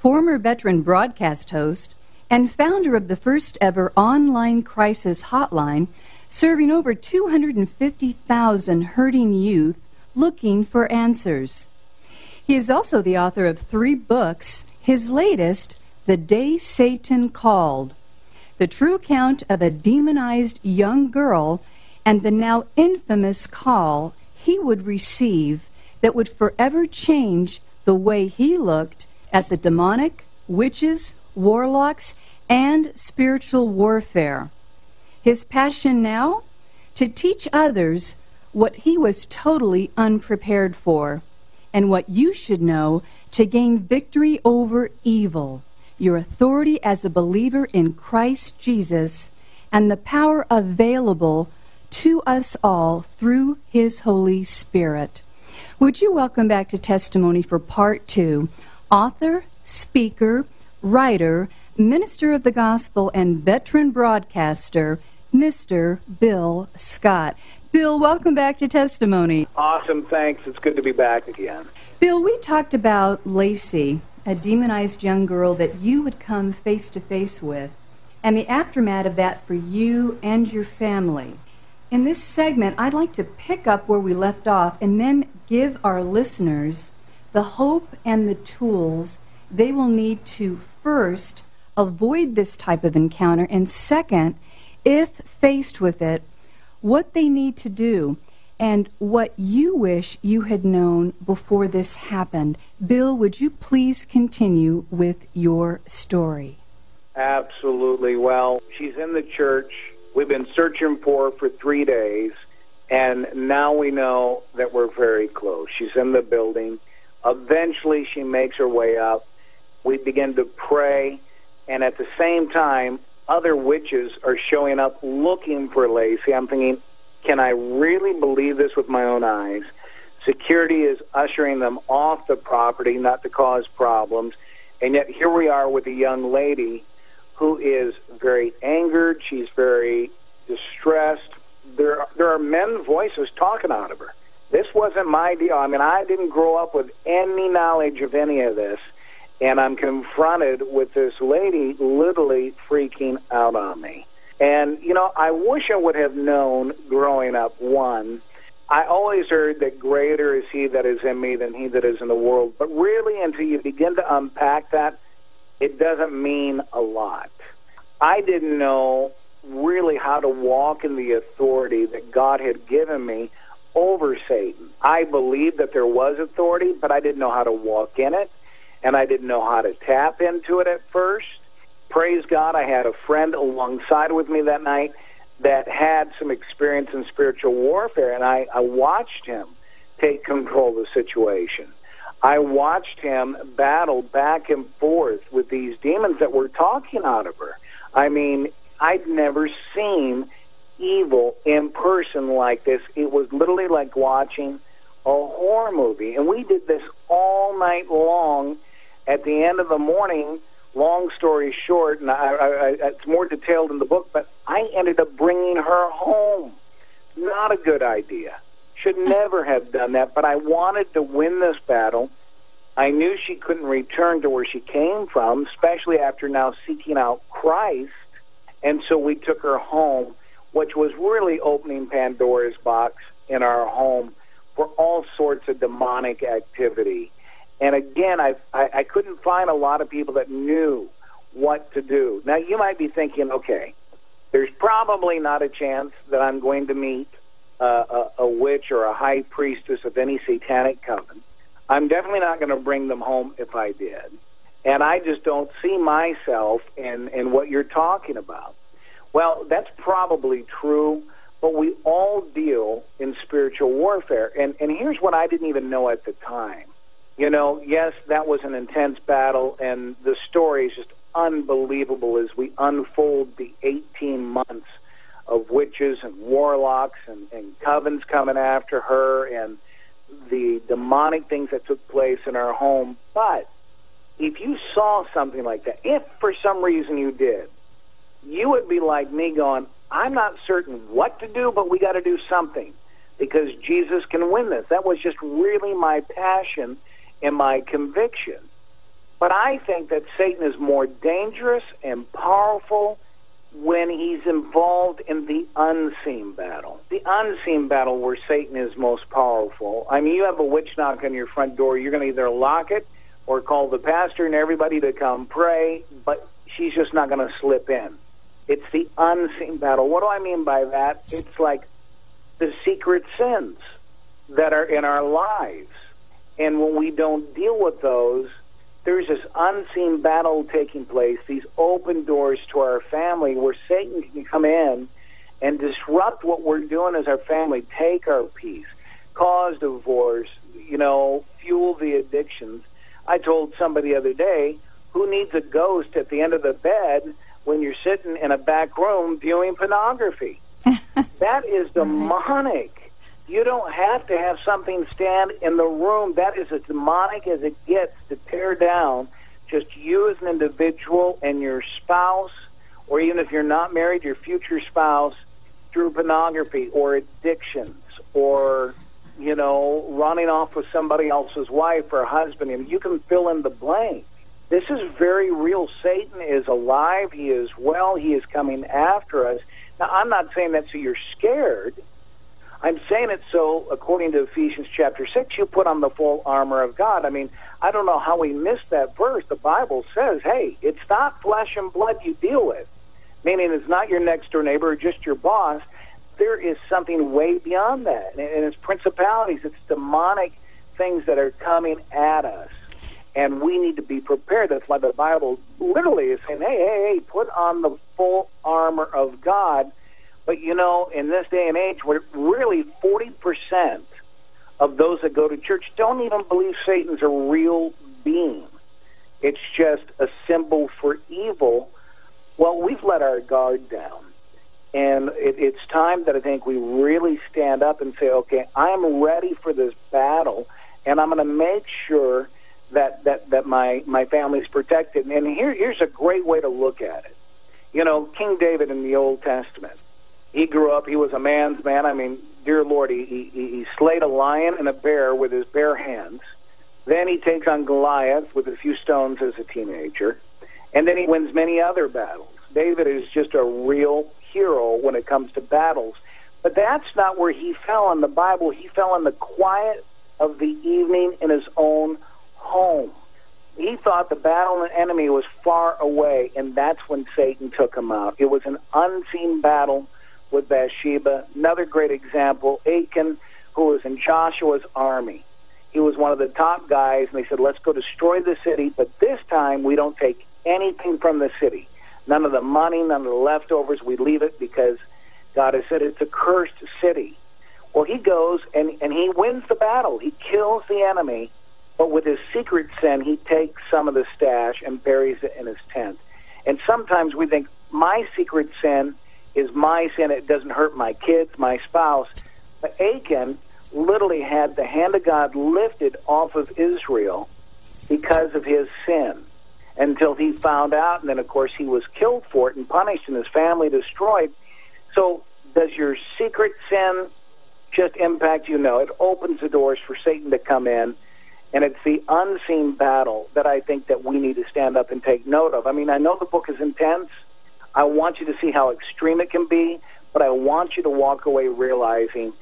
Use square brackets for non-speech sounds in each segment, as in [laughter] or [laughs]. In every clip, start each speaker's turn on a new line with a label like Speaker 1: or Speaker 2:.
Speaker 1: former veteran broadcast host, and founder of the first ever online crisis hotline, serving over 250,000 hurting youth looking for answers. He is also the author of three books, his latest, The Day Satan Called, the true account of a demonized young girl and the now infamous call he would receive that would forever change the way he looked at the demonic, witches, warlocks, and spiritual warfare. His passion now? To teach others what he was totally unprepared for, and what you should know to gain victory over evil, your authority as a believer in Christ Jesus, and the power available to us all through his Holy Spirit. Would you welcome back to Testimony for Part 2 author, speaker, writer, minister of the gospel, and veteran broadcaster, Mr. Bill Scott. Bill, welcome back to Testimony.
Speaker 2: Awesome, thanks. It's good to be back again.
Speaker 1: Bill, we talked about Lacey, a demonized young girl that you would come face to face with, and the aftermath of that for you and your family. In this segment, I'd like to pick up where we left off and then give our listeners the hope and the tools they will need to first avoid this type of encounter, and second, if faced with it, what they need to do and what you wish you had known before this happened. Bill, would you please continue with your story?
Speaker 2: Absolutely. Well, she's in the church. We've been searching for her for three days, and now we know that we're very close. She's in the building. Eventually, she makes her way up. We begin to pray, and at the same time, other witches are showing up looking for Lacey. I'm thinking, can I really believe this with my own eyes? Security is ushering them off the property, not to cause problems. And yet, here we are with a young lady who is very angered. She's very distressed. There, there are men's voices talking out of her. This wasn't my deal. I mean, I didn't grow up with any knowledge of any of this, and I'm confronted with this lady literally freaking out on me. And, you know, I wish I would have known growing up, one, I always heard that greater is he that is in me than he that is in the world. But really, until you begin to unpack that, it doesn't mean a lot. I didn't know really how to walk in the authority that God had given me over Satan. I believed that there was authority, but I didn't know how to walk in it, and I didn't know how to tap into it at first. Praise God, I had a friend alongside with me that night that had some experience in spiritual warfare, and I, I watched him take control of the situation. I watched him battle back and forth with these demons that were talking out of her. I mean, I'd never seen evil in person like this. It was literally like watching a horror movie. And we did this all night long. At the end of the morning, long story short, and I, I, I, it's more detailed in the book, but I ended up bringing her home. Not a good idea. Should [laughs] never have done that, but I wanted to win this battle. I knew she couldn't return to where she came from, especially after now seeking out Christ. And so we took her home which was really opening Pandora's box in our home for all sorts of demonic activity. And again, I, I, I couldn't find a lot of people that knew what to do. Now, you might be thinking, okay, there's probably not a chance that I'm going to meet uh, a, a witch or a high priestess of any satanic coven. I'm definitely not going to bring them home if I did. And I just don't see myself in, in what you're talking about. Well, that's probably true, but we all deal in spiritual warfare. And, and here's what I didn't even know at the time You know, yes, that was an intense battle, and the story is just unbelievable as we unfold the 18 months of witches and warlocks and, and covens coming after her and the demonic things that took place in our home. But if you saw something like that, if for some reason you did, you would be like me going, I'm not certain what to do, but we got to do something because Jesus can win this. That was just really my passion and my conviction. But I think that Satan is more dangerous and powerful when he's involved in the unseen battle. The unseen battle where Satan is most powerful. I mean, you have a witch knock on your front door, you're going to either lock it or call the pastor and everybody to come pray, but she's just not going to slip in. It's the unseen battle. What do I mean by that? It's like the secret sins that are in our lives. And when we don't deal with those, there's this unseen battle taking place, these open doors to our family where Satan can come in and disrupt what we're doing as our family, take our peace, cause divorce, you know, fuel the addictions. I told somebody the other day, who needs a ghost at the end of the bed when you're sitting in a back room viewing pornography? [laughs] that is demonic. You don't have to have something stand in the room. That is as demonic as it gets to tear down just you as an individual and your spouse, or even if you're not married, your future spouse, through pornography or addictions or, you know, running off with somebody else's wife or husband. And you can fill in the blank. This is very real. Satan is alive. He is well. He is coming after us. Now, I'm not saying that so you're scared. I'm saying it so, according to Ephesians chapter 6, you put on the full armor of God. I mean, I don't know how we missed that verse. The Bible says, hey, it's not flesh and blood you deal with, meaning it's not your next door neighbor or just your boss. There is something way beyond that. And it's principalities, it's demonic things that are coming at us. And we need to be prepared. That's why the Bible literally is saying, hey, hey, hey, put on the full armor of God but you know, in this day and age, where really 40% of those that go to church don't even believe Satan's a real being. It's just a symbol for evil. Well, we've let our guard down. And it, it's time that I think we really stand up and say, okay, I'm ready for this battle, and I'm going to make sure that, that, that my, my family's protected. And here, here's a great way to look at it. You know, King David in the Old Testament, he grew up. He was a man's man. I mean, dear Lord, he, he, he slayed a lion and a bear with his bare hands. Then he takes on Goliath with a few stones as a teenager. And then he wins many other battles. David is just a real hero when it comes to battles. But that's not where he fell in the Bible. He fell in the quiet of the evening in his own home. He thought the battle and enemy was far away, and that's when Satan took him out. It was an unseen battle with Bathsheba. Another great example, Achan, who was in Joshua's army. He was one of the top guys, and they said, let's go destroy the city, but this time we don't take anything from the city. None of the money, none of the leftovers. We leave it because God has said it's a cursed city. Well, he goes and, and he wins the battle. He kills the enemy, but with his secret sin, he takes some of the stash and buries it in his tent. And sometimes we think, my secret sin is my sin. It doesn't hurt my kids, my spouse. But Achan literally had the hand of God lifted off of Israel because of his sin until he found out. And then, of course, he was killed for it and punished and his family destroyed. So, does your secret sin just impact you? No. It opens the doors for Satan to come in. And it's the unseen battle that I think that we need to stand up and take note of. I mean, I know the book is intense I want you to see how extreme it can be, but I want you to walk away realizing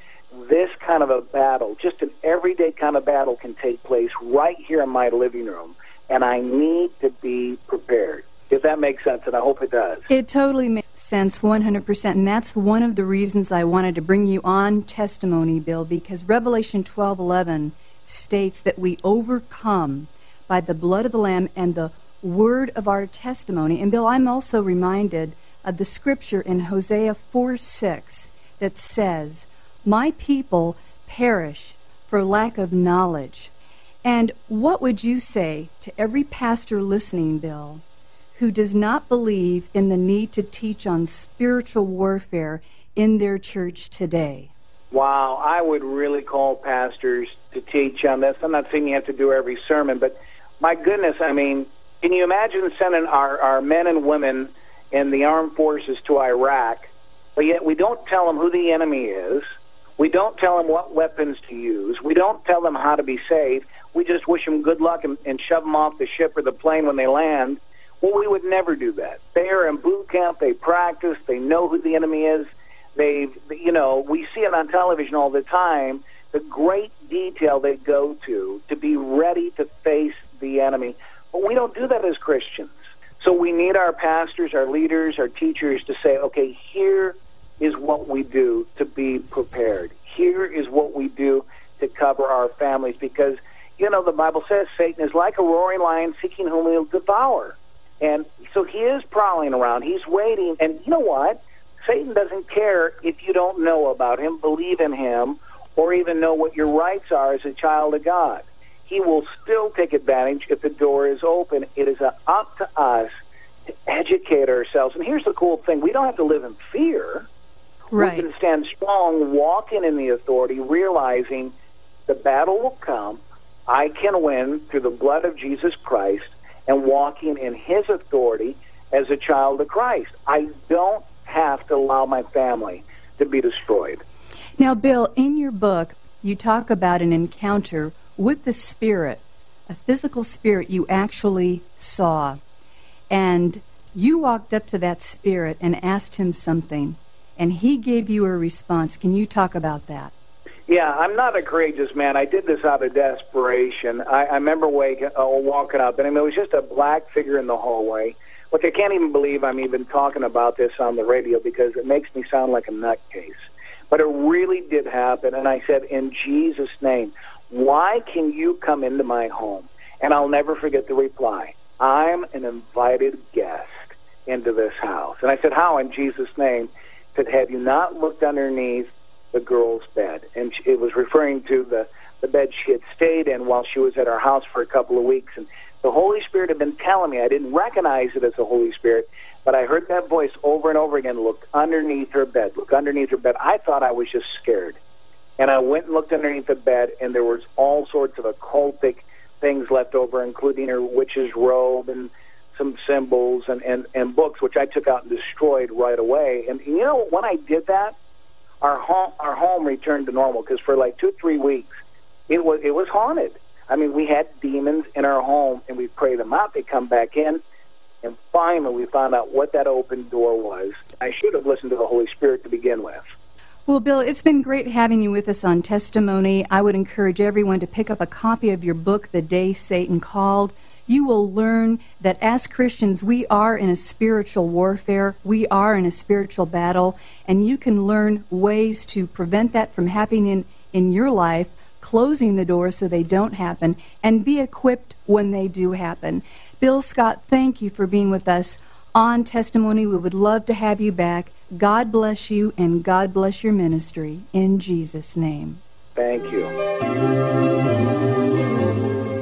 Speaker 2: this kind of a battle, just an everyday kind of battle, can take place right here in my living room. And I need to be prepared. If that makes sense, and I hope it does.
Speaker 1: It totally makes sense, 100%. And that's one of the reasons I wanted to bring you on testimony, Bill, because Revelation 12:11 states that we overcome by the blood of the Lamb and the word of our testimony. And Bill, I'm also reminded of the scripture in Hosea 4 6 that says, My people perish for lack of knowledge. And what would you say to every pastor listening, Bill, who does not believe in the need to teach on spiritual warfare in their church today?
Speaker 2: Wow, I would really call pastors to teach um, on this. I'm not saying you have to do every sermon, but my goodness, I mean, can you imagine sending our, our men and women in the armed forces to Iraq, but yet we don't tell them who the enemy is? We don't tell them what weapons to use. We don't tell them how to be saved. We just wish them good luck and, and shove them off the ship or the plane when they land. Well, we would never do that. They are in boot camp. They practice. They know who the enemy is. They, you know, we see it on television all the time. The great detail they go to to be ready to face the enemy. But we don't do that as Christians. So we need our pastors, our leaders, our teachers to say, okay, here is what we do to be prepared. Here is what we do to cover our families because, you know, the Bible says Satan is like a roaring lion seeking whom he'll devour. And so he is prowling around. He's waiting. And you know what? Satan doesn't care if you don't know about him, believe in him, or even know what your rights are as a child of God. He will still take advantage if the door is open. It is up to us to educate ourselves. And here's the cool thing we don't have to live in fear.
Speaker 1: Right.
Speaker 2: We can stand strong, walking in the authority, realizing the battle will come. I can win through the blood of Jesus Christ and walking in his authority as a child of Christ. I don't have to allow my family to be destroyed.
Speaker 1: Now, Bill, in your book, you talk about an encounter with the spirit, a physical spirit you actually saw. And you walked up to that spirit and asked him something, and he gave you a response. Can you talk about that?
Speaker 2: Yeah, I'm not a courageous man. I did this out of desperation. I, I remember waking, uh, walking up, and I mean, it was just a black figure in the hallway. Look, I can't even believe I'm even talking about this on the radio because it makes me sound like a nutcase. But it really did happen, and I said, in Jesus' name, why can you come into my home? And I'll never forget the reply. I'm an invited guest into this house. And I said, How? In Jesus' name. He said, Have you not looked underneath the girl's bed? And it was referring to the, the bed she had stayed in while she was at our house for a couple of weeks. And the Holy Spirit had been telling me, I didn't recognize it as the Holy Spirit, but I heard that voice over and over again look underneath her bed, look underneath her bed. I thought I was just scared. And I went and looked underneath the bed, and there was all sorts of occultic things left over, including her witch's robe and some symbols and, and, and books, which I took out and destroyed right away. And you know, when I did that, our home our home returned to normal because for like two three weeks, it was it was haunted. I mean, we had demons in our home, and we pray them out. They come back in, and finally, we found out what that open door was. I should have listened to the Holy Spirit to begin with.
Speaker 1: Well, Bill, it's been great having you with us on testimony. I would encourage everyone to pick up a copy of your book, The Day Satan Called. You will learn that as Christians, we are in a spiritual warfare, we are in a spiritual battle, and you can learn ways to prevent that from happening in, in your life, closing the doors so they don't happen, and be equipped when they do happen. Bill Scott, thank you for being with us on testimony. We would love to have you back. God bless you and God bless your ministry in Jesus' name.
Speaker 2: Thank you.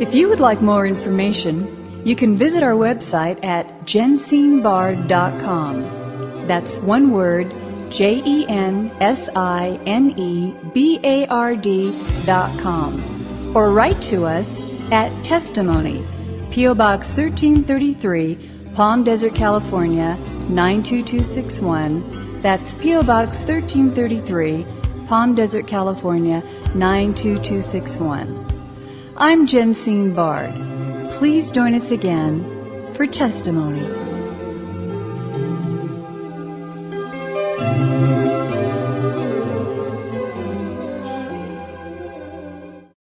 Speaker 1: If you would like more information, you can visit our website at jensinebard.com. That's one word, J E N S I N E B A R D.com. Or write to us at Testimony, P.O. Box 1333. Palm Desert, California 92261. That's P.O. Box 1333, Palm Desert, California 92261. I'm Jensine Bard. Please join us again for testimony.